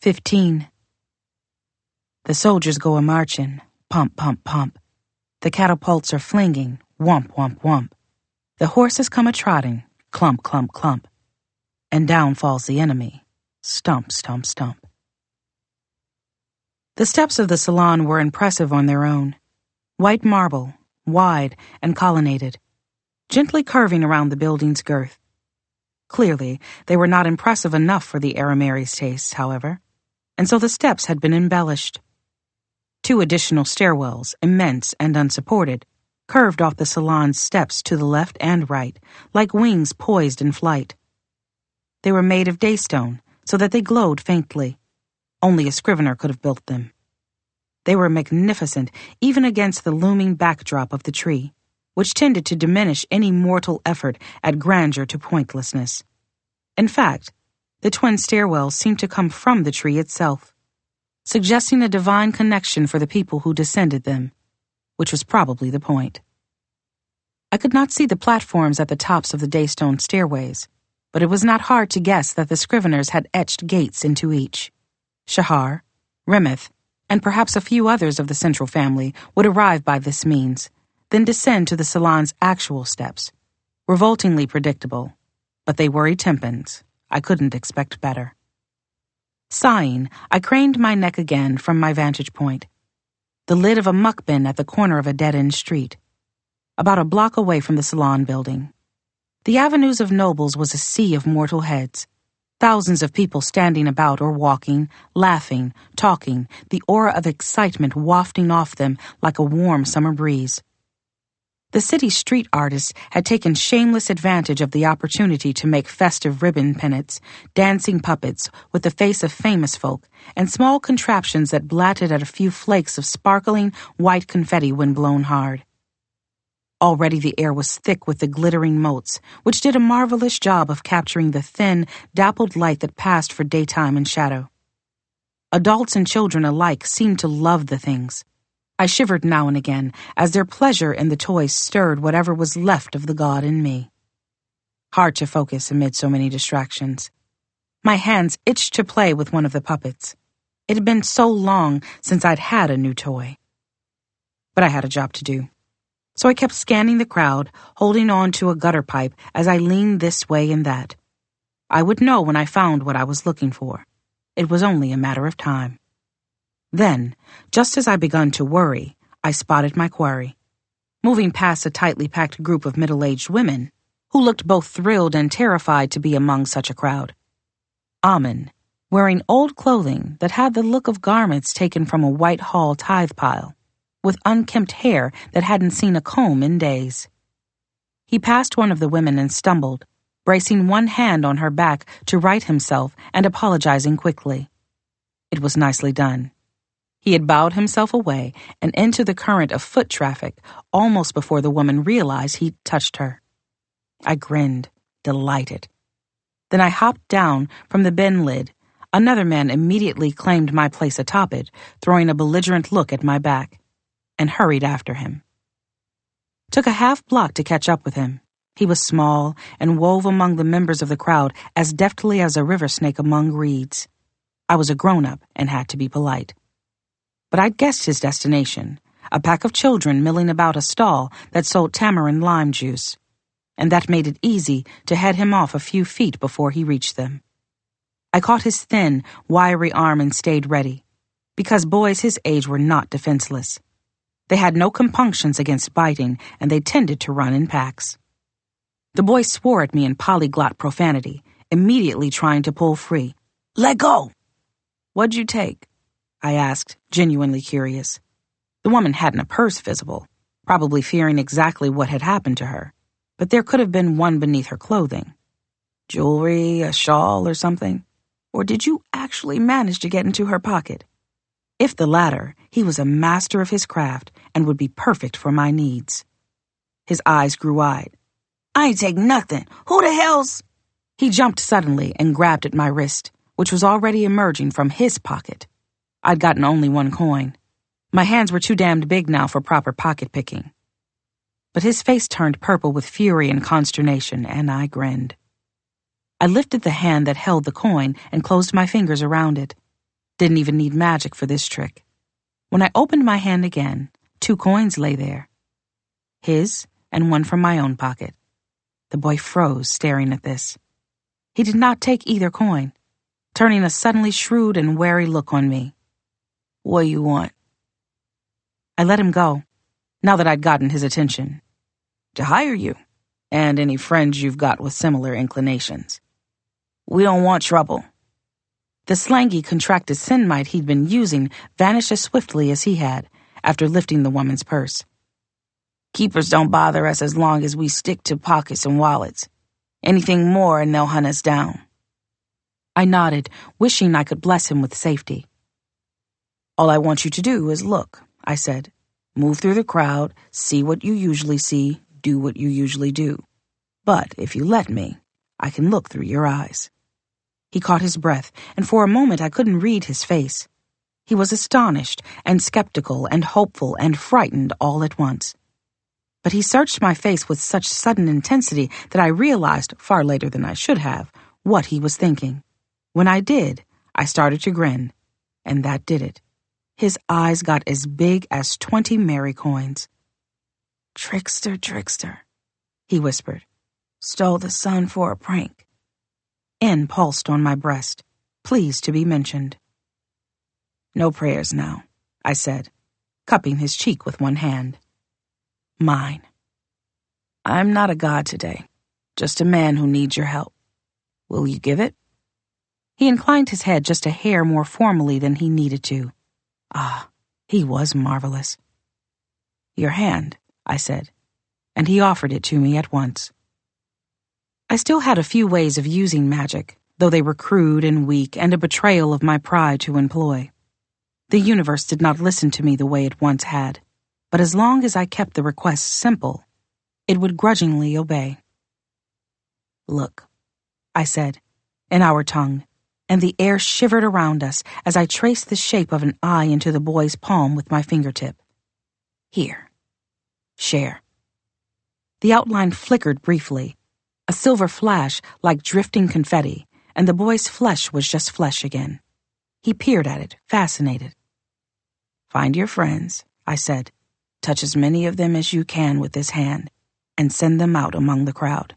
Fifteen. The soldiers go a marching, pump, pump, pump. The catapults are flinging, whump, whump, whump. The horses come a trotting, clump, clump, clump. And down falls the enemy, stump, stump, stump. The steps of the salon were impressive on their own. White marble, wide and colonnaded, gently curving around the building's girth. Clearly, they were not impressive enough for the Arameri's taste, however, and so the steps had been embellished. Two additional stairwells, immense and unsupported, curved off the salon's steps to the left and right, like wings poised in flight. They were made of daystone, so that they glowed faintly. Only a scrivener could have built them. They were magnificent even against the looming backdrop of the tree, which tended to diminish any mortal effort at grandeur to pointlessness. In fact, the twin stairwells seemed to come from the tree itself, suggesting a divine connection for the people who descended them, which was probably the point. I could not see the platforms at the tops of the daystone stairways, but it was not hard to guess that the scriveners had etched gates into each. Shahar, Remath, and perhaps a few others of the central family would arrive by this means, then descend to the salon's actual steps. Revoltingly predictable, but they were Itempans. I couldn't expect better. Sighing, I craned my neck again from my vantage point. The lid of a muck bin at the corner of a dead end street, about a block away from the salon building. The avenues of nobles was a sea of mortal heads Thousands of people standing about or walking, laughing, talking, the aura of excitement wafting off them like a warm summer breeze. The city's street artists had taken shameless advantage of the opportunity to make festive ribbon pennants, dancing puppets with the face of famous folk, and small contraptions that blatted at a few flakes of sparkling white confetti when blown hard. Already the air was thick with the glittering motes, which did a marvelous job of capturing the thin, dappled light that passed for daytime and shadow. Adults and children alike seemed to love the things. I shivered now and again as their pleasure in the toys stirred whatever was left of the god in me. Hard to focus amid so many distractions. My hands itched to play with one of the puppets. It had been so long since I'd had a new toy. But I had a job to do so I kept scanning the crowd, holding on to a gutter pipe as I leaned this way and that. I would know when I found what I was looking for. It was only a matter of time. Then, just as I begun to worry, I spotted my quarry. Moving past a tightly packed group of middle aged women, who looked both thrilled and terrified to be among such a crowd. Amn, wearing old clothing that had the look of garments taken from a Whitehall tithe pile with unkempt hair that hadn't seen a comb in days. He passed one of the women and stumbled, bracing one hand on her back to right himself and apologizing quickly. It was nicely done. He had bowed himself away and into the current of foot traffic almost before the woman realized he'd touched her. I grinned, delighted. Then I hopped down from the bin lid. Another man immediately claimed my place atop it, throwing a belligerent look at my back and hurried after him. Took a half block to catch up with him. He was small and wove among the members of the crowd as deftly as a river snake among reeds. I was a grown up and had to be polite. But I'd guessed his destination a pack of children milling about a stall that sold tamarind lime juice, and that made it easy to head him off a few feet before he reached them. I caught his thin, wiry arm and stayed ready, because boys his age were not defenseless. They had no compunctions against biting, and they tended to run in packs. The boy swore at me in polyglot profanity, immediately trying to pull free. Let go! What'd you take? I asked, genuinely curious. The woman hadn't a purse visible, probably fearing exactly what had happened to her, but there could have been one beneath her clothing. Jewelry, a shawl, or something? Or did you actually manage to get into her pocket? If the latter, he was a master of his craft and would be perfect for my needs. His eyes grew wide. I ain't take nothing. Who the hell's? He jumped suddenly and grabbed at my wrist, which was already emerging from his pocket. I'd gotten only one coin. My hands were too damned big now for proper pocket picking. But his face turned purple with fury and consternation, and I grinned. I lifted the hand that held the coin and closed my fingers around it. Didn't even need magic for this trick. When I opened my hand again, two coins lay there. His and one from my own pocket. The boy froze, staring at this. He did not take either coin, turning a suddenly shrewd and wary look on me. What you want? I let him go, now that I'd gotten his attention. To hire you, and any friends you've got with similar inclinations. We don't want trouble. The slangy, contracted Senmite he'd been using vanished as swiftly as he had after lifting the woman's purse. Keepers don't bother us as long as we stick to pockets and wallets. Anything more and they'll hunt us down. I nodded, wishing I could bless him with safety. All I want you to do is look, I said. Move through the crowd, see what you usually see, do what you usually do. But if you let me, I can look through your eyes. He caught his breath, and for a moment I couldn't read his face. He was astonished and skeptical and hopeful and frightened all at once but he searched my face with such sudden intensity that I realized, far later than I should have, what he was thinking. When I did, I started to grin, and that did it. His eyes got as big as twenty meri coins. Trickster, trickster, he whispered. Stole the sun for a prank. N pulsed on my breast, pleased to be mentioned. No prayers now, I said, cupping his cheek with one hand mine. I'm not a god today, just a man who needs your help. Will you give it? He inclined his head just a hair more formally than he needed to. Ah, he was marvelous. Your hand, I said, and he offered it to me at once. I still had a few ways of using magic, though they were crude and weak and a betrayal of my pride to employ. The universe did not listen to me the way it once had but as long as I kept the request simple, it would grudgingly obey. Look, I said, in our tongue, and the air shivered around us as I traced the shape of an eye into the boy's palm with my fingertip. Here. Share. The outline flickered briefly, a silver flash like drifting confetti, and the boy's flesh was just flesh again. He peered at it, fascinated. Find your friends, I said, Touch as many of them as you can with this hand, and send them out among the crowd.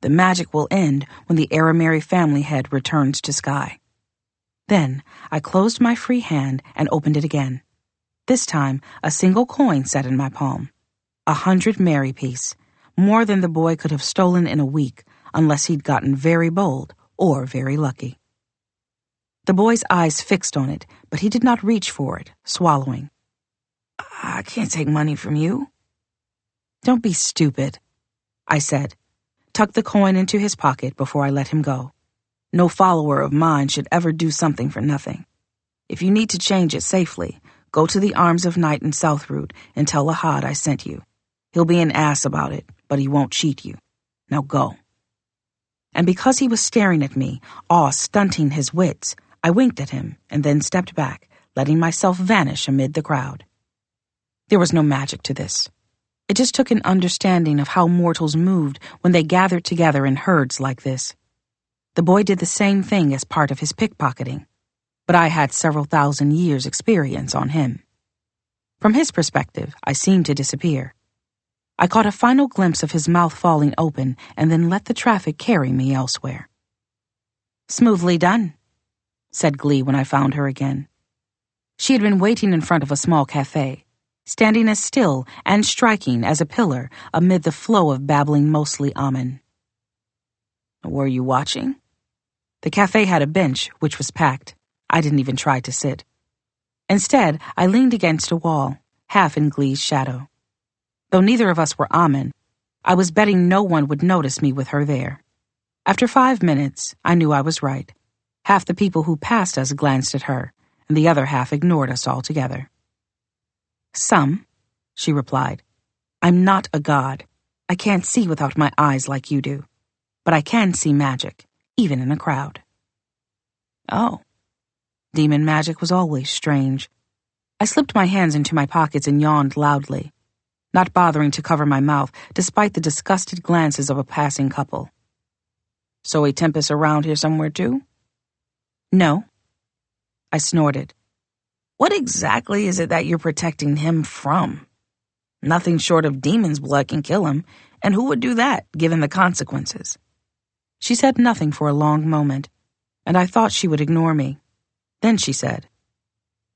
The magic will end when the Arameri family head returns to Sky. Then I closed my free hand and opened it again. This time, a single coin sat in my palm. A hundred meri piece, more than the boy could have stolen in a week unless he'd gotten very bold or very lucky. The boy's eyes fixed on it, but he did not reach for it, swallowing. I can't take money from you. Don't be stupid, I said, tucked the coin into his pocket before I let him go. No follower of mine should ever do something for nothing. If you need to change it safely, go to the Arms of Night in Southroot and tell Lahad I sent you. He'll be an ass about it, but he won't cheat you. Now go. And because he was staring at me, awe stunting his wits, I winked at him and then stepped back, letting myself vanish amid the crowd. There was no magic to this. It just took an understanding of how mortals moved when they gathered together in herds like this. The boy did the same thing as part of his pickpocketing, but I had several thousand years' experience on him. From his perspective, I seemed to disappear. I caught a final glimpse of his mouth falling open and then let the traffic carry me elsewhere. Smoothly done, said Glee when I found her again. She had been waiting in front of a small cafe standing as still and striking as a pillar amid the flow of babbling mostly Amn. Were you watching? The cafe had a bench, which was packed. I didn't even try to sit. Instead, I leaned against a wall, half in Glee's shadow. Though neither of us were Amn, I was betting no one would notice me with her there. After five minutes, I knew I was right. Half the people who passed us glanced at her, and the other half ignored us altogether. Some, she replied. I'm not a god. I can't see without my eyes like you do. But I can see magic, even in a crowd. Oh. Demon magic was always strange. I slipped my hands into my pockets and yawned loudly, not bothering to cover my mouth despite the disgusted glances of a passing couple. So Itempas around here somewhere too? No. I snorted. What exactly is it that you're protecting him from? Nothing short of demon's blood can kill him, and who would do that, given the consequences? She said nothing for a long moment, and I thought she would ignore me. Then she said,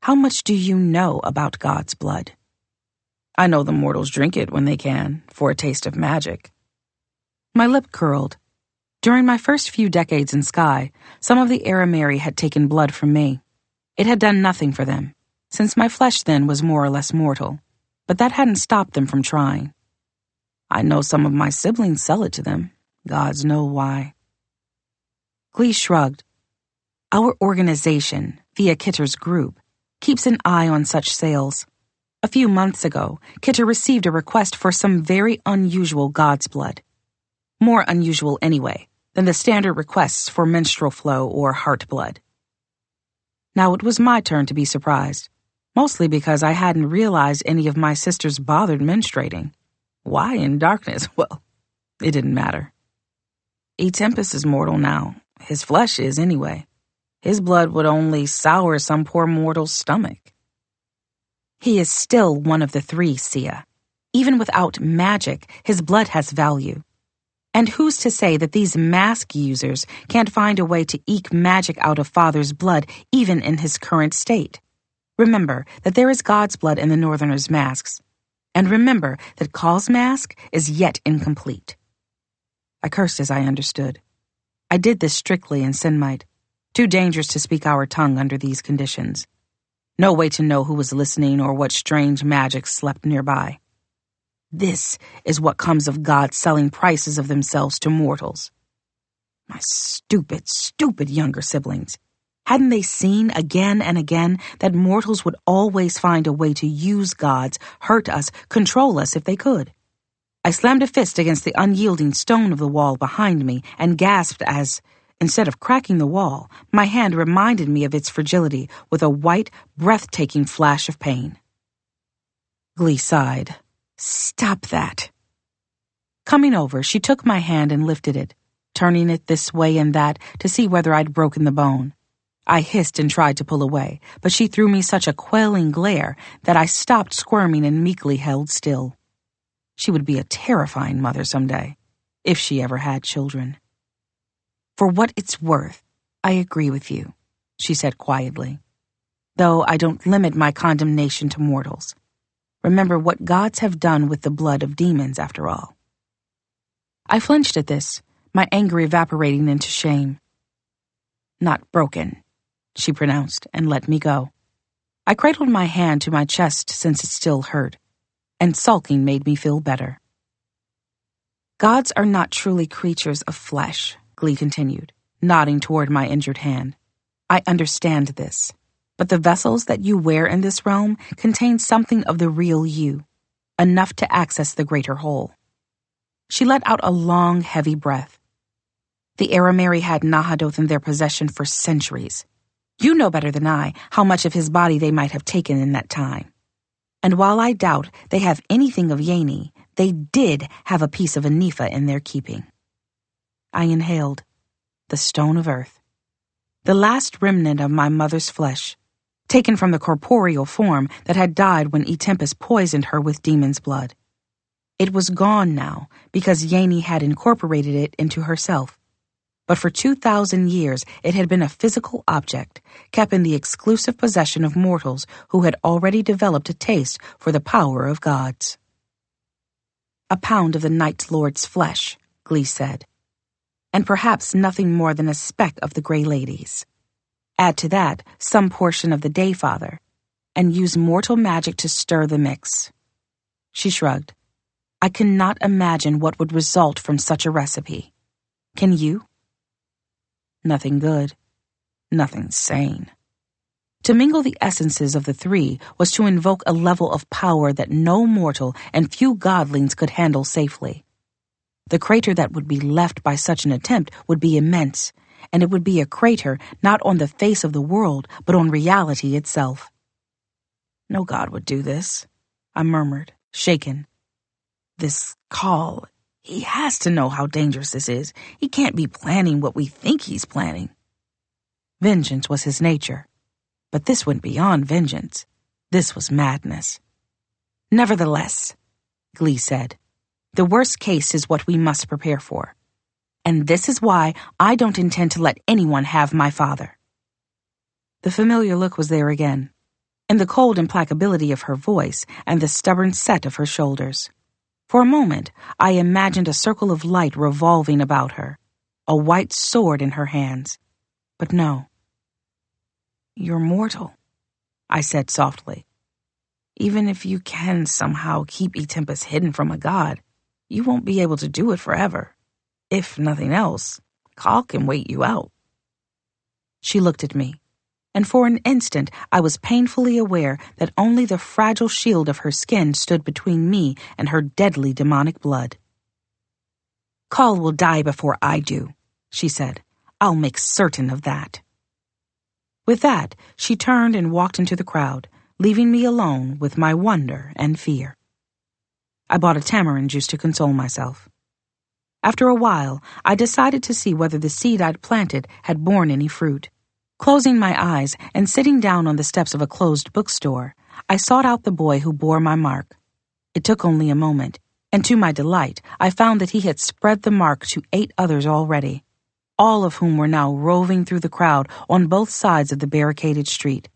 How much do you know about God's blood? I know the mortals drink it when they can, for a taste of magic. My lip curled. During my first few decades in Sky, some of the Arameri had taken blood from me. It had done nothing for them, since my flesh then was more or less mortal, but that hadn't stopped them from trying. I know some of my siblings sell it to them. Gods know why. Glee shrugged. Our organization, via Kitr's group, keeps an eye on such sales. A few months ago, Kitr received a request for some very unusual God's blood. More unusual, anyway, than the standard requests for menstrual flow or heart blood. Now it was my turn to be surprised, mostly because I hadn't realized any of my sisters bothered menstruating. Why in darkness? Well, it didn't matter. E. Tempest is mortal now. His flesh is, anyway. His blood would only sour some poor mortal's stomach. He is still one of the three, Sieh. Even without magic, his blood has value. And who's to say that these mask users can't find a way to eke magic out of Father's blood even in his current state? Remember that there is God's blood in the Northerners' masks. And remember that Kahl's mask is yet incomplete. I cursed as I understood. I did this strictly in Senmite. Too dangerous to speak our tongue under these conditions. No way to know who was listening or what strange magic slept nearby. This is what comes of God selling prices of themselves to mortals. My stupid, stupid younger siblings. Hadn't they seen again and again that mortals would always find a way to use gods, hurt us, control us if they could? I slammed a fist against the unyielding stone of the wall behind me and gasped as, Instead of cracking the wall, my hand reminded me of its fragility with a white, breathtaking flash of pain. Glee sighed. Stop that. Coming over, she took my hand and lifted it, turning it this way and that to see whether I'd broken the bone. I hissed and tried to pull away, but she threw me such a quelling glare that I stopped squirming and meekly held still. She would be a terrifying mother some day, if she ever had children. For what it's worth, I agree with you, she said quietly. Though I don't limit my condemnation to mortals. Remember what gods have done with the blood of demons, after all. I flinched at this, my anger evaporating into shame. Not broken, she pronounced and let me go. I cradled my hand to my chest since it still hurt, and sulking made me feel better. Gods are not truly creatures of flesh, Glee continued, nodding toward my injured hand. I understand this, but the vessels that you wear in this realm contain something of the real you, enough to access the greater whole. She let out a long, heavy breath. The Arameri had Nahadoth in their possession for centuries. You know better than I how much of his body they might have taken in that time. And while I doubt they have anything of Yeine, they did have a piece of Enefa in their keeping. I inhaled the stone of earth, the last remnant of my mother's flesh, taken from the corporeal form that had died when Itempas poisoned her with demon's blood. It was gone now because Yeine had incorporated it into herself. But for 2,000 years, it had been a physical object, kept in the exclusive possession of mortals who had already developed a taste for the power of gods. A pound of the Night Lord's flesh, Glee said and perhaps nothing more than a speck of the Grey Ladies. Add to that some portion of the Dayfather, and use mortal magic to stir the mix. She shrugged. I cannot imagine what would result from such a recipe. Can you? Nothing good. Nothing sane. To mingle the essences of the three was to invoke a level of power that no mortal and few godlings could handle safely. The crater that would be left by such an attempt would be immense, and it would be a crater not on the face of the world, but on reality itself. No god would do this, I murmured, shaken. This Kahl, he has to know how dangerous this is. He can't be planning what we think he's planning. Vengeance was his nature. But this went beyond vengeance. This was madness. Nevertheless, Glee said, the worst case is what we must prepare for. And this is why I don't intend to let anyone have my father. The familiar look was there again, and the cold implacability of her voice and the stubborn set of her shoulders. For a moment, I imagined a circle of light revolving about her, a white sword in her hands. But no. You're mortal, I said softly. Even if you can somehow keep Itempas hidden from a god, you won't be able to do it forever. If nothing else, Kahl can wait you out. She looked at me, and for an instant I was painfully aware that only the fragile shield of her skin stood between me and her deadly demonic blood. Kahl will die before I do, she said. I'll make certain of that. With that, she turned and walked into the crowd, leaving me alone with my wonder and fear. I bought a tamarind juice to console myself. After a while, I decided to see whether the seed I'd planted had borne any fruit. Closing my eyes and sitting down on the steps of a closed bookstore, I sought out the boy who bore my mark. It took only a moment, and to my delight, I found that he had spread the mark to eight others already, all of whom were now roving through the crowd on both sides of the barricaded street.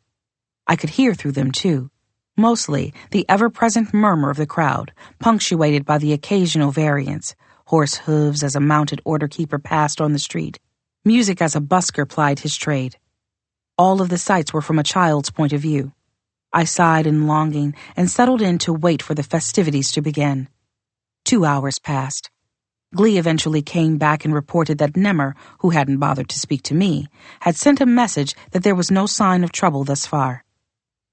I could hear through them, too, mostly the ever present murmur of the crowd, punctuated by the occasional variants horse hooves as a mounted order keeper passed on the street, music as a busker plied his trade. All of the sights were from a child's point of view. I sighed in longing and settled in to wait for the festivities to begin. Two hours passed. Glee eventually came back and reported that Nemmer, who hadn't bothered to speak to me, had sent a message that there was no sign of trouble thus far.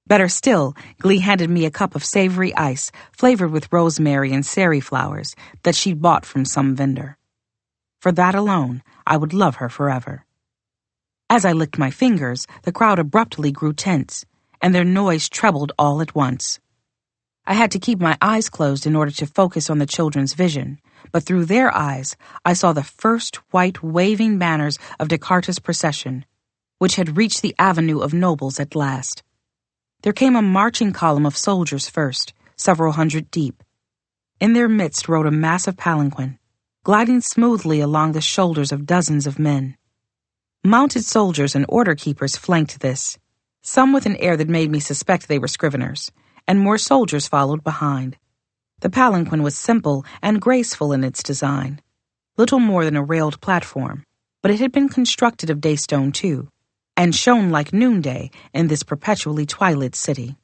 Better still, Glee handed me a cup of savory ice flavored with rosemary and sari flowers that she'd bought from some vendor. For that alone, I would love her forever. As I licked my fingers, the crowd abruptly grew tense, and their noise trebled all at once. I had to keep my eyes closed in order to focus on the children's vision, but through their eyes I saw the first white waving banners of Dekarta's procession, which had reached the avenue of nobles at last. There came a marching column of soldiers first, several hundred deep. In their midst rode a massive palanquin, gliding smoothly along the shoulders of dozens of men. Mounted soldiers and order keepers flanked this, some with an air that made me suspect they were scriveners, and more soldiers followed behind. The palanquin was simple and graceful in its design, little more than a railed platform, but it had been constructed of daystone too, and shone like noonday in this perpetually twilit city.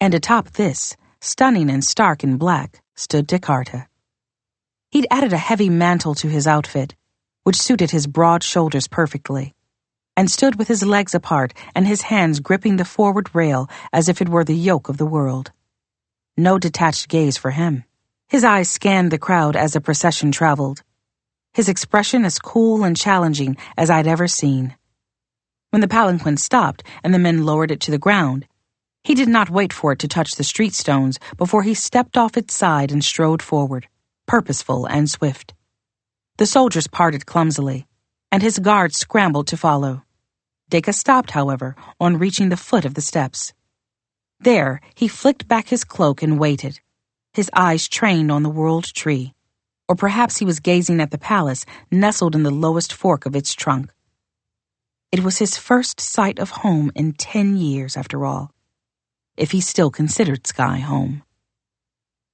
And atop this, stunning and stark in black, stood Dekarta. He'd added a heavy mantle to his outfit, which suited his broad shoulders perfectly, and stood with his legs apart and his hands gripping the forward rail as if it were the yoke of the world. No detached gaze for him. His eyes scanned the crowd as the procession traveled, his expression as cool and challenging as I'd ever seen. When the palanquin stopped and the men lowered it to the ground, he did not wait for it to touch the street stones before he stepped off its side and strode forward, purposeful and swift. The soldiers parted clumsily, and his guards scrambled to follow. Dacre stopped, however, on reaching the foot of the steps. There, he flicked back his cloak and waited, his eyes trained on the world tree. Or perhaps he was gazing at the palace nestled in the lowest fork of its trunk. It was his first sight of home in ten years, after all, if he still considered Sky home.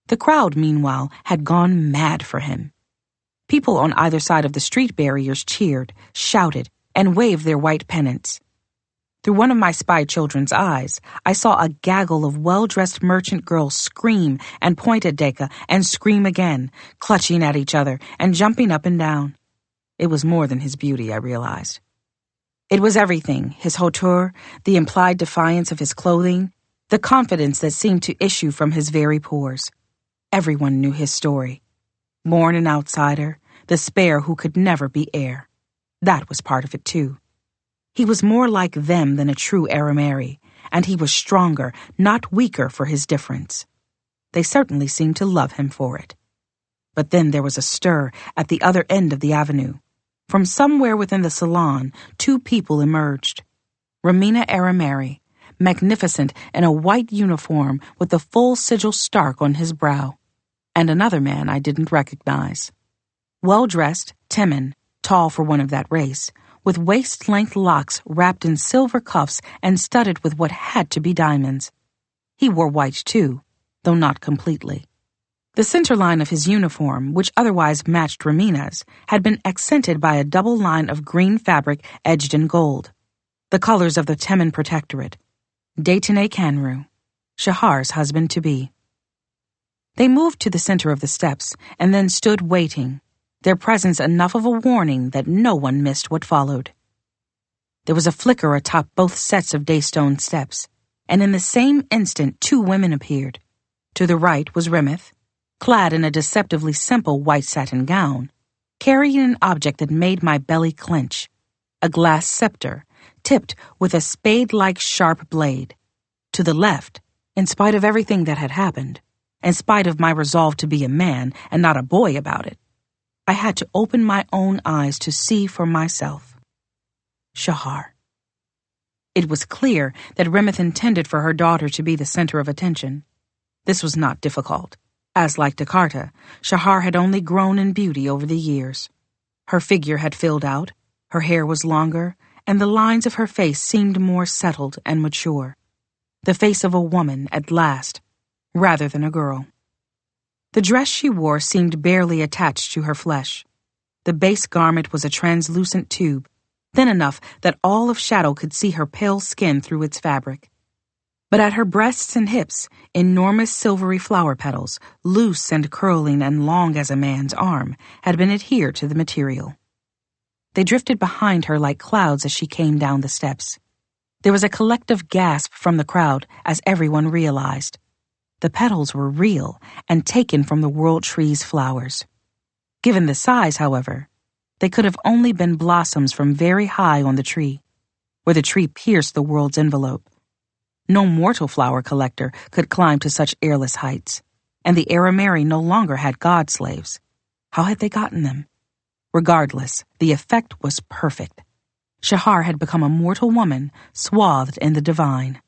The crowd, meanwhile, had gone mad for him. People on either side of the street barriers cheered, shouted, and waved their white pennants. Through one of my spy children's eyes, I saw a gaggle of well dressed merchant girls scream and point at Deka and scream again, clutching at each other and jumping up and down. It was more than his beauty, I realized. It was everything his hauteur, the implied defiance of his clothing, the confidence that seemed to issue from his very pores. Everyone knew his story. Born an outsider, the spare who could never be heir. That was part of it, too. He was more like them than a true Arameri, and he was stronger, not weaker for his difference. They certainly seemed to love him for it. But then there was a stir at the other end of the avenue. From somewhere within the salon, two people emerged. Romina Arameri, magnificent in a white uniform with the full sigil stark on his brow, and another man I didn't recognize. Well dressed, Teman, tall for one of that race, with waist length locks wrapped in silver cuffs and studded with what had to be diamonds. He wore white too, though not completely. The center line of his uniform, which otherwise matched Romina's, had been accented by a double line of green fabric edged in gold, the colors of the Teman Protectorate. Daytonay Kanru, Shahar's husband to be. They moved to the center of the steps and then stood waiting, their presence enough of a warning that no one missed what followed. There was a flicker atop both sets of daystone steps, and in the same instant two women appeared. To the right was Remath, clad in a deceptively simple white satin gown, carrying an object that made my belly clench a glass scepter tipped with a spade like sharp blade. To the left, in spite of everything that had happened, in spite of my resolve to be a man and not a boy about it, I had to open my own eyes to see for myself. Shahar. It was clear that Remath intended for her daughter to be the center of attention. This was not difficult, as like Dekarta, Shahar had only grown in beauty over the years. Her figure had filled out, her hair was longer, and the lines of her face seemed more settled and mature. The face of a woman at last, rather than a girl. The dress she wore seemed barely attached to her flesh. The base garment was a translucent tube, thin enough that all of Shadow could see her pale skin through its fabric. But at her breasts and hips, enormous silvery flower petals, loose and curling and long as a man's arm, had been adhered to the material. They drifted behind her like clouds as she came down the steps. There was a collective gasp from the crowd as everyone realized. The petals were real and taken from the world tree's flowers. Given the size, however, they could have only been blossoms from very high on the tree, where the tree pierced the world's envelope. No mortal flower collector could climb to such airless heights, and the Arameri no longer had god slaves. How had they gotten them? Regardless, the effect was perfect. Shahar had become a mortal woman, swathed in the divine.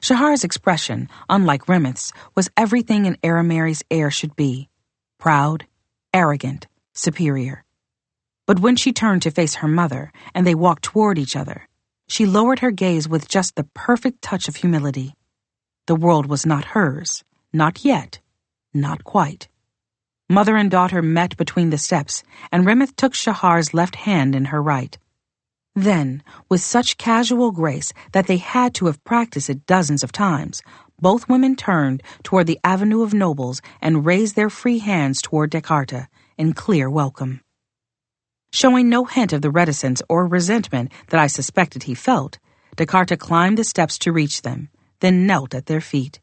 Shahar's expression, unlike Remath's, was everything an Arameri's heir should be proud, arrogant, superior. But when she turned to face her mother and they walked toward each other, she lowered her gaze with just the perfect touch of humility. The world was not hers, not yet, not quite. Mother and daughter met between the steps, and Remath took Shahar's left hand in her right. Then, with such casual grace that they had to have practiced it dozens of times, both women turned toward the avenue of nobles and raised their free hands toward Dekarta in clear welcome. Showing no hint of the reticence or resentment that I suspected he felt, Dekarta climbed the steps to reach them, then knelt at their feet.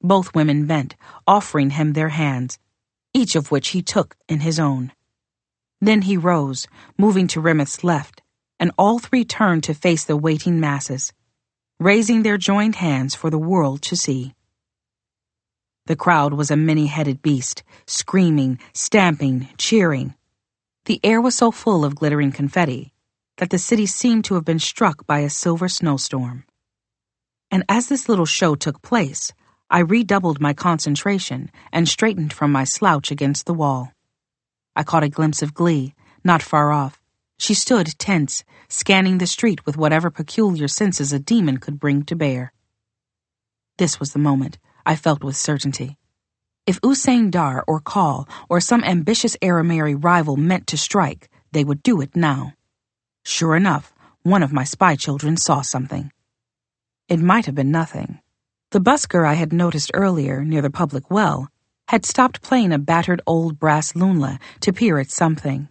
Both women bent, offering him their hands, each of which he took in his own. Then he rose, moving to Remath's left, and all three turned to face the waiting masses, raising their joined hands for the world to see. The crowd was a many headed beast, screaming, stamping, cheering. The air was so full of glittering confetti that the city seemed to have been struck by a silver snowstorm. And as this little show took place, I redoubled my concentration and straightened from my slouch against the wall. I caught a glimpse of Glee, not far off. She stood tense, scanning the street with whatever peculiar senses a demon could bring to bear. This was the moment, I felt with certainty. If Usein Darr or Kahl or some ambitious Arameri rival meant to strike, they would do it now. Sure enough, one of my spy children saw something. It might have been nothing, the busker I had noticed earlier near the public well had stopped playing a battered old brass lunla to peer at something.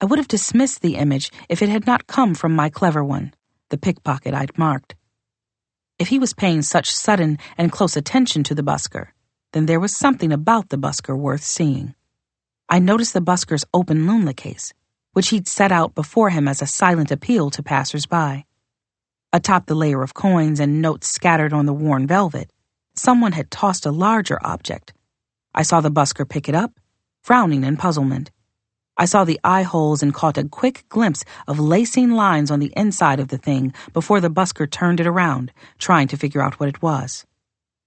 I would have dismissed the image if it had not come from my clever one, the pickpocket I'd marked. If he was paying such sudden and close attention to the busker, then there was something about the busker worth seeing. I noticed the busker's open lunla case, which he'd set out before him as a silent appeal to passers-by. Atop the layer of coins and notes scattered on the worn velvet, someone had tossed a larger object. I saw the busker pick it up, frowning in puzzlement. I saw the eye holes and caught a quick glimpse of lacing lines on the inside of the thing before the busker turned it around, trying to figure out what it was.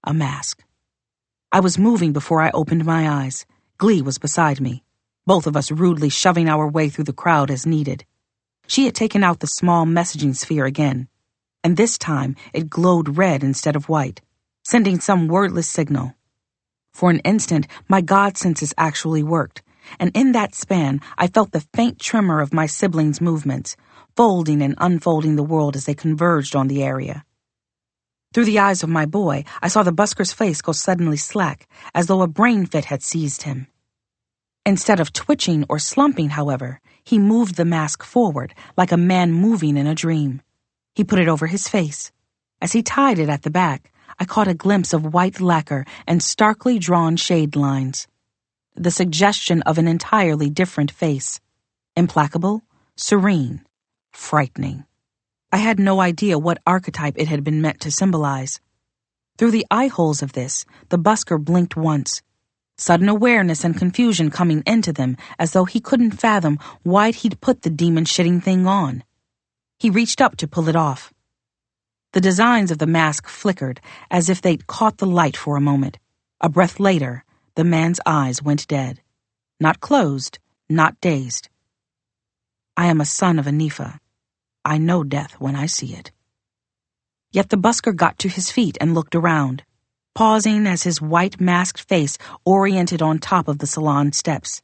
A mask. I was moving before I opened my eyes. Glee was beside me, both of us rudely shoving our way through the crowd as needed. She had taken out the small messaging sphere again, and this time it glowed red instead of white, sending some wordless signal. For an instant, my God senses actually worked and in that span I felt the faint tremor of my siblings' movements, folding and unfolding the world as they converged on the area. Through the eyes of my boy, I saw the busker's face go suddenly slack, as though a brain fit had seized him. Instead of twitching or slumping, however, he moved the mask forward, like a man moving in a dream. He put it over his face. As he tied it at the back, I caught a glimpse of white lacquer and starkly drawn shade lines the suggestion of an entirely different face implacable, serene, frightening. I had no idea what archetype it had been meant to symbolize. Through the eye holes of this, the busker blinked once, sudden awareness and confusion coming into them as though he couldn't fathom why he'd put the demon shitting thing on. He reached up to pull it off. The designs of the mask flickered as if they'd caught the light for a moment. A breath later, the man's eyes went dead. Not closed, not dazed. I am a son of Enefa. I know death when I see it. Yet the busker got to his feet and looked around, pausing as his white masked face oriented on top of the salon steps.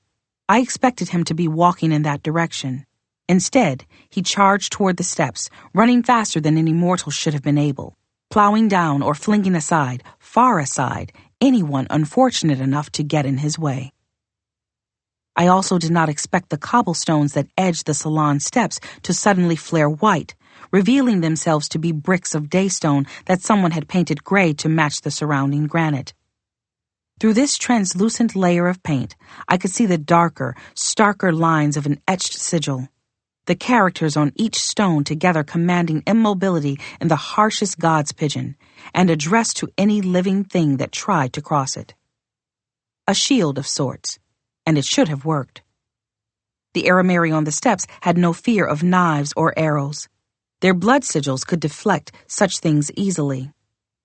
I expected him to be walking in that direction. Instead, he charged toward the steps, running faster than any mortal should have been able, plowing down or flinging aside, far aside, anyone unfortunate enough to get in his way. I also did not expect the cobblestones that edged the salon steps to suddenly flare white, revealing themselves to be bricks of daystone that someone had painted gray to match the surrounding granite. Through this translucent layer of paint, I could see the darker, starker lines of an etched sigil the characters on each stone together commanding immobility in the harshest God's pidgin, and addressed to any living thing that tried to cross it. A shield of sorts, and it should have worked. The Arameri on the steps had no fear of knives or arrows. Their blood sigils could deflect such things easily.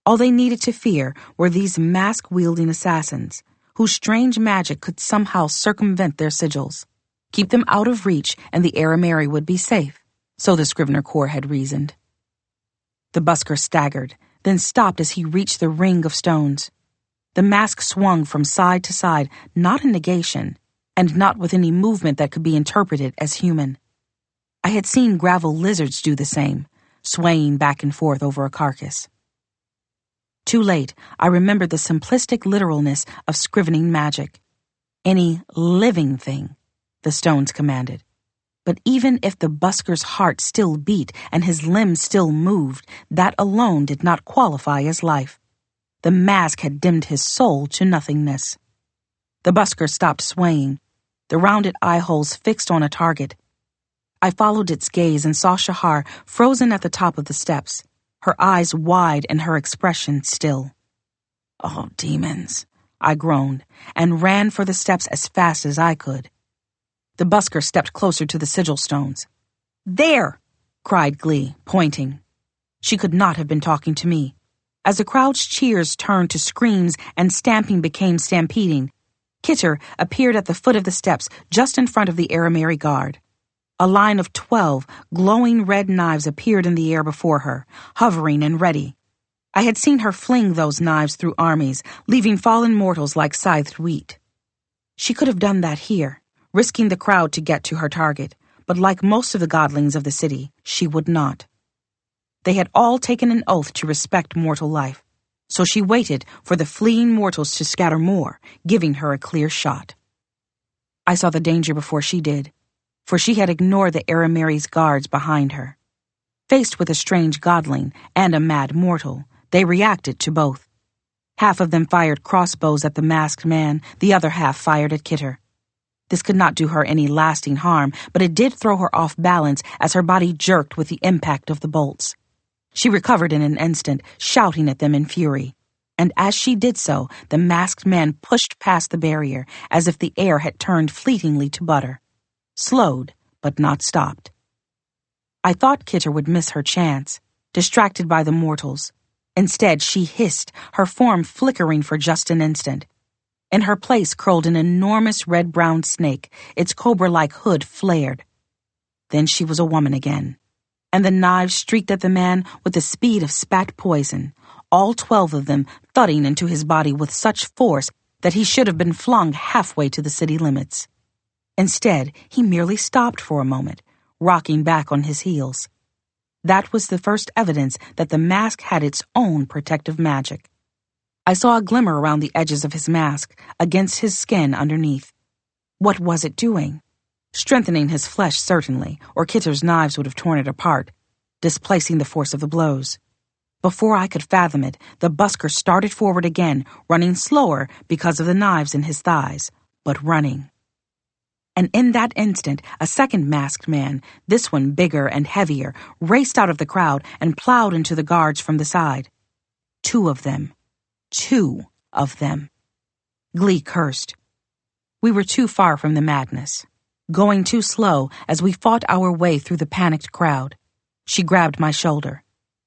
All they needed to fear were these mask wielding assassins, whose strange magic could somehow circumvent their sigils keep them out of reach, and the Arameri would be safe, so the Scrivener Corps had reasoned. The busker staggered, then stopped as he reached the ring of stones. The mask swung from side to side, not in negation, and not with any movement that could be interpreted as human. I had seen gravel lizards do the same, swaying back and forth over a carcass. Too late, I remembered the simplistic literalness of scrivening magic. Any living thing the stones commanded. But even if the busker's heart still beat and his limbs still moved, that alone did not qualify as life. The mask had dimmed his soul to nothingness. The busker stopped swaying, the rounded eye holes fixed on a target. I followed its gaze and saw Shahar frozen at the top of the steps, her eyes wide and her expression still. Oh, demons, I groaned, and ran for the steps as fast as I could. The busker stepped closer to the sigil stones. There! cried Glee, pointing. She could not have been talking to me. As the crowd's cheers turned to screams and stamping became stampeding, Kitr appeared at the foot of the steps just in front of the Arameri guard. A line of twelve glowing red knives appeared in the air before her, hovering and ready. I had seen her fling those knives through armies, leaving fallen mortals like scythed wheat. She could have done that here risking the crowd to get to her target, but like most of the godlings of the city, she would not. They had all taken an oath to respect mortal life, so she waited for the fleeing mortals to scatter more, giving her a clear shot. I saw the danger before she did, for she had ignored the Arameri's guards behind her. Faced with a strange godling and a mad mortal, they reacted to both. Half of them fired crossbows at the masked man, the other half fired at Kitr. This could not do her any lasting harm, but it did throw her off balance as her body jerked with the impact of the bolts. She recovered in an instant, shouting at them in fury. And as she did so, the masked man pushed past the barrier as if the air had turned fleetingly to butter. slowed, but not stopped. I thought Kitr would miss her chance, distracted by the mortals. Instead, she hissed, her form flickering for just an instant. In her place curled an enormous red brown snake, its cobra like hood flared. Then she was a woman again, and the knives streaked at the man with the speed of spat poison, all twelve of them thudding into his body with such force that he should have been flung halfway to the city limits. Instead, he merely stopped for a moment, rocking back on his heels. That was the first evidence that the mask had its own protective magic. I saw a glimmer around the edges of his mask, against his skin underneath. What was it doing? Strengthening his flesh, certainly, or Kitr's knives would have torn it apart, displacing the force of the blows. Before I could fathom it, the busker started forward again, running slower because of the knives in his thighs, but running. And in that instant, a second masked man, this one bigger and heavier, raced out of the crowd and plowed into the guards from the side. Two of them two of them. Glee cursed. We were too far from the madness, going too slow as we fought our way through the panicked crowd. She grabbed my shoulder.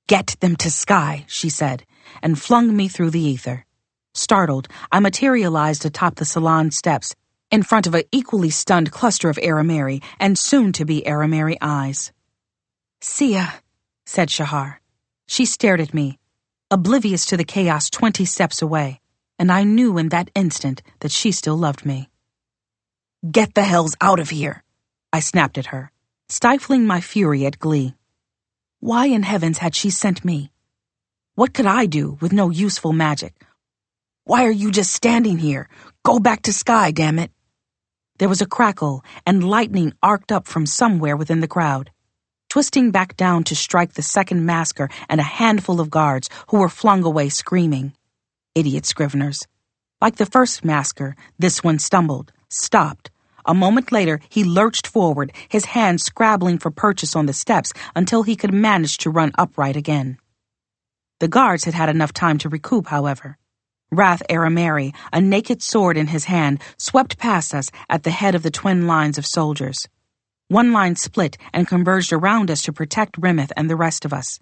Get them to Sky, she said, and flung me through the ether. Startled, I materialized atop the salon steps, in front of an equally stunned cluster of Arameri and soon to be Arameri eyes. Ya, said Shahar. She stared at me, oblivious to the chaos 20 steps away, and I knew in that instant that she still loved me. Get the hells out of here, I snapped at her, stifling my fury at glee. Why in heavens had she sent me? What could I do with no useful magic? Why are you just standing here? Go back to Sky, damn it. There was a crackle, and lightning arced up from somewhere within the crowd twisting back down to strike the second masker and a handful of guards who were flung away screaming. Idiot Scriveners. Like the first masker, this one stumbled, stopped. A moment later, he lurched forward, his hands scrabbling for purchase on the steps until he could manage to run upright again. The guards had had enough time to recoup, however. Wrath Arameri, a naked sword in his hand, swept past us at the head of the twin lines of soldiers. One line split and converged around us to protect Remath and the rest of us.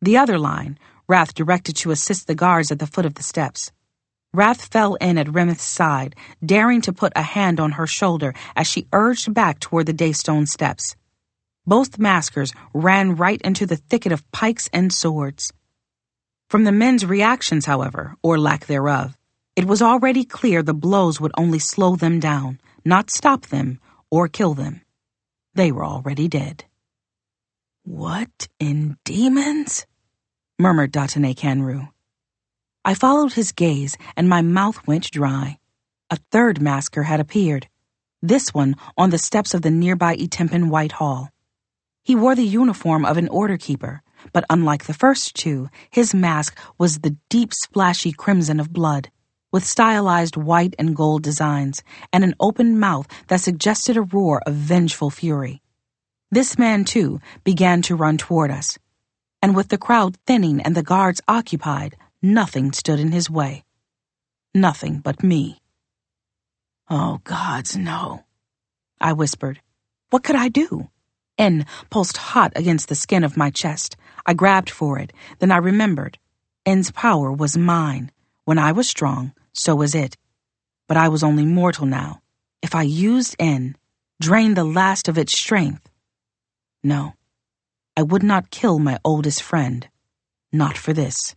The other line, Wrath directed to assist the guards at the foot of the steps. Wrath fell in at Remath's side, daring to put a hand on her shoulder as she urged back toward the Daystone steps. Both maskers ran right into the thicket of pikes and swords. From the men's reactions, however, or lack thereof, it was already clear the blows would only slow them down, not stop them or kill them. They were already dead. What in demons? murmured Datane Kanru. I followed his gaze and my mouth went dry. A third masker had appeared, this one on the steps of the nearby Itempan White Hall. He wore the uniform of an order keeper, but unlike the first two, his mask was the deep splashy crimson of blood with stylized white and gold designs, and an open mouth that suggested a roar of vengeful fury. This man, too, began to run toward us, and with the crowd thinning and the guards occupied, nothing stood in his way. Nothing but me. Oh, gods, no. I whispered. What could I do? N pulsed hot against the skin of my chest. I grabbed for it, then I remembered. N's power was mine. When I was strong, so was it. But I was only mortal now. If I used N, drained the last of its strength. No, I would not kill my oldest friend. Not for this.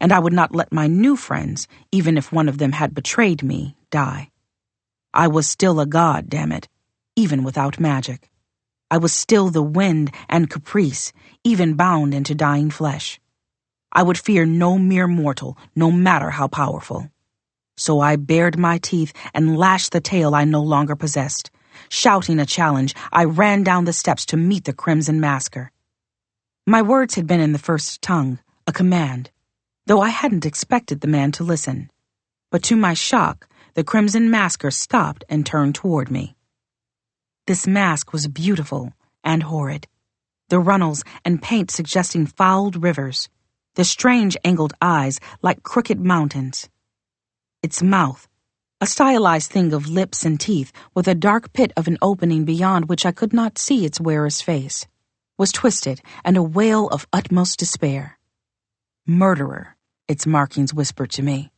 And I would not let my new friends, even if one of them had betrayed me, die. I was still a god, damn it, even without magic. I was still the wind and caprice, even bound into dying flesh. I would fear no mere mortal, no matter how powerful. So I bared my teeth and lashed the tail I no longer possessed. Shouting a challenge, I ran down the steps to meet the Crimson Masker. My words had been in the first tongue, a command, though I hadn't expected the man to listen. But to my shock, the Crimson Masker stopped and turned toward me. This mask was beautiful and horrid, the runnels and paint suggesting fouled rivers, the strange angled eyes like crooked mountains its mouth, A stylized thing of lips and teeth, with a dark pit of an opening beyond which I could not see its wearer's face, was twisted and a wail of utmost despair. Murderer, its markings whispered to me.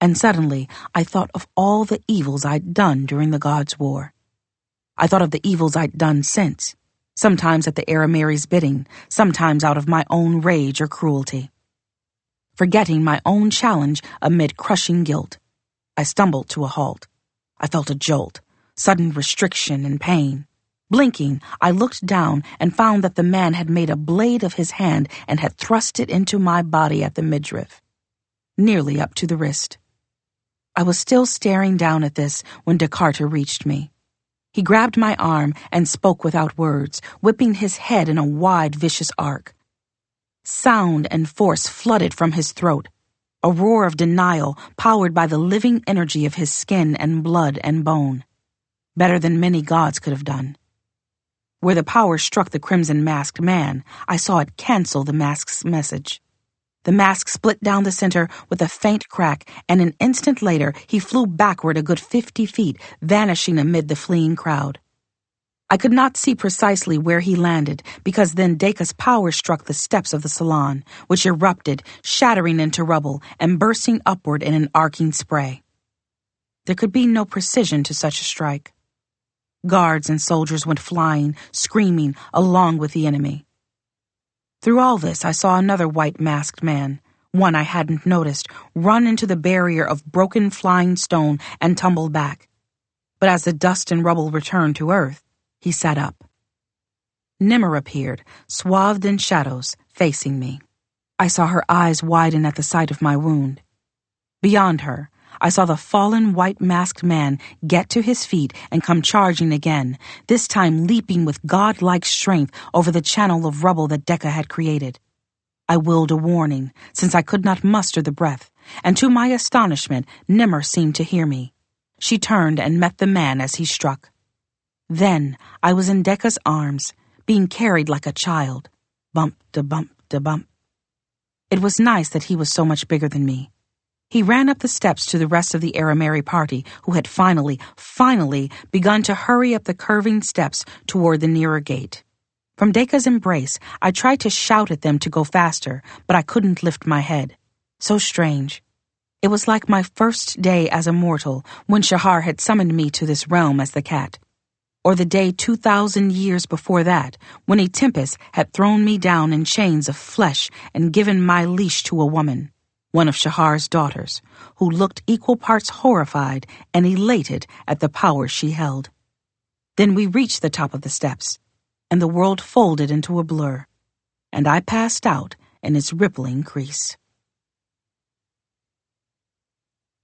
And suddenly I thought of all the evils I'd done during the Gods' War. I thought of the evils I'd done since, sometimes at the Arameri's bidding, sometimes out of my own rage or cruelty. Forgetting my own challenge amid crushing guilt, I stumbled to a halt. I felt a jolt, sudden restriction and pain. Blinking, I looked down and found that the man had made a blade of his hand and had thrust it into my body at the midriff, nearly up to the wrist. I was still staring down at this when Dekarta reached me. He grabbed my arm and spoke without words, whipping his head in a wide, vicious arc. Sound and force flooded from his throat, a roar of denial powered by the living energy of his skin and blood and bone. Better than many gods could have done. Where the power struck the crimson masked man, I saw it cancel the mask's message. The mask split down the center with a faint crack, and an instant later he flew backward a good fifty feet, vanishing amid the fleeing crowd. I could not see precisely where he landed, because then Deka's power struck the steps of the salon, which erupted, shattering into rubble and bursting upward in an arcing spray. There could be no precision to such a strike. Guards and soldiers went flying, screaming, along with the enemy. Through all this, I saw another white masked man, one I hadn't noticed, run into the barrier of broken flying stone and tumble back. But as the dust and rubble returned to earth, he sat up. Nemmer appeared, swathed in shadows, facing me. I saw her eyes widen at the sight of my wound. Beyond her, I saw the fallen white masked man get to his feet and come charging again, this time leaping with godlike strength over the channel of rubble that Deka had created. I willed a warning, since I could not muster the breath, and to my astonishment, Nemmer seemed to hear me. She turned and met the man as he struck. Then I was in Deka's arms, being carried like a child. Bump da bump da bump. It was nice that he was so much bigger than me. He ran up the steps to the rest of the Arameri party, who had finally, finally begun to hurry up the curving steps toward the nearer gate. From Deka's embrace, I tried to shout at them to go faster, but I couldn't lift my head. So strange. It was like my first day as a mortal when Shahar had summoned me to this realm as the cat. Or the day 2,000 years before that, when Itempas had thrown me down in chains of flesh and given my leash to a woman one of Shahar's daughters, who looked equal parts horrified and elated at the power she held. Then we reached the top of the steps, and the world folded into a blur, and I passed out in its rippling crease.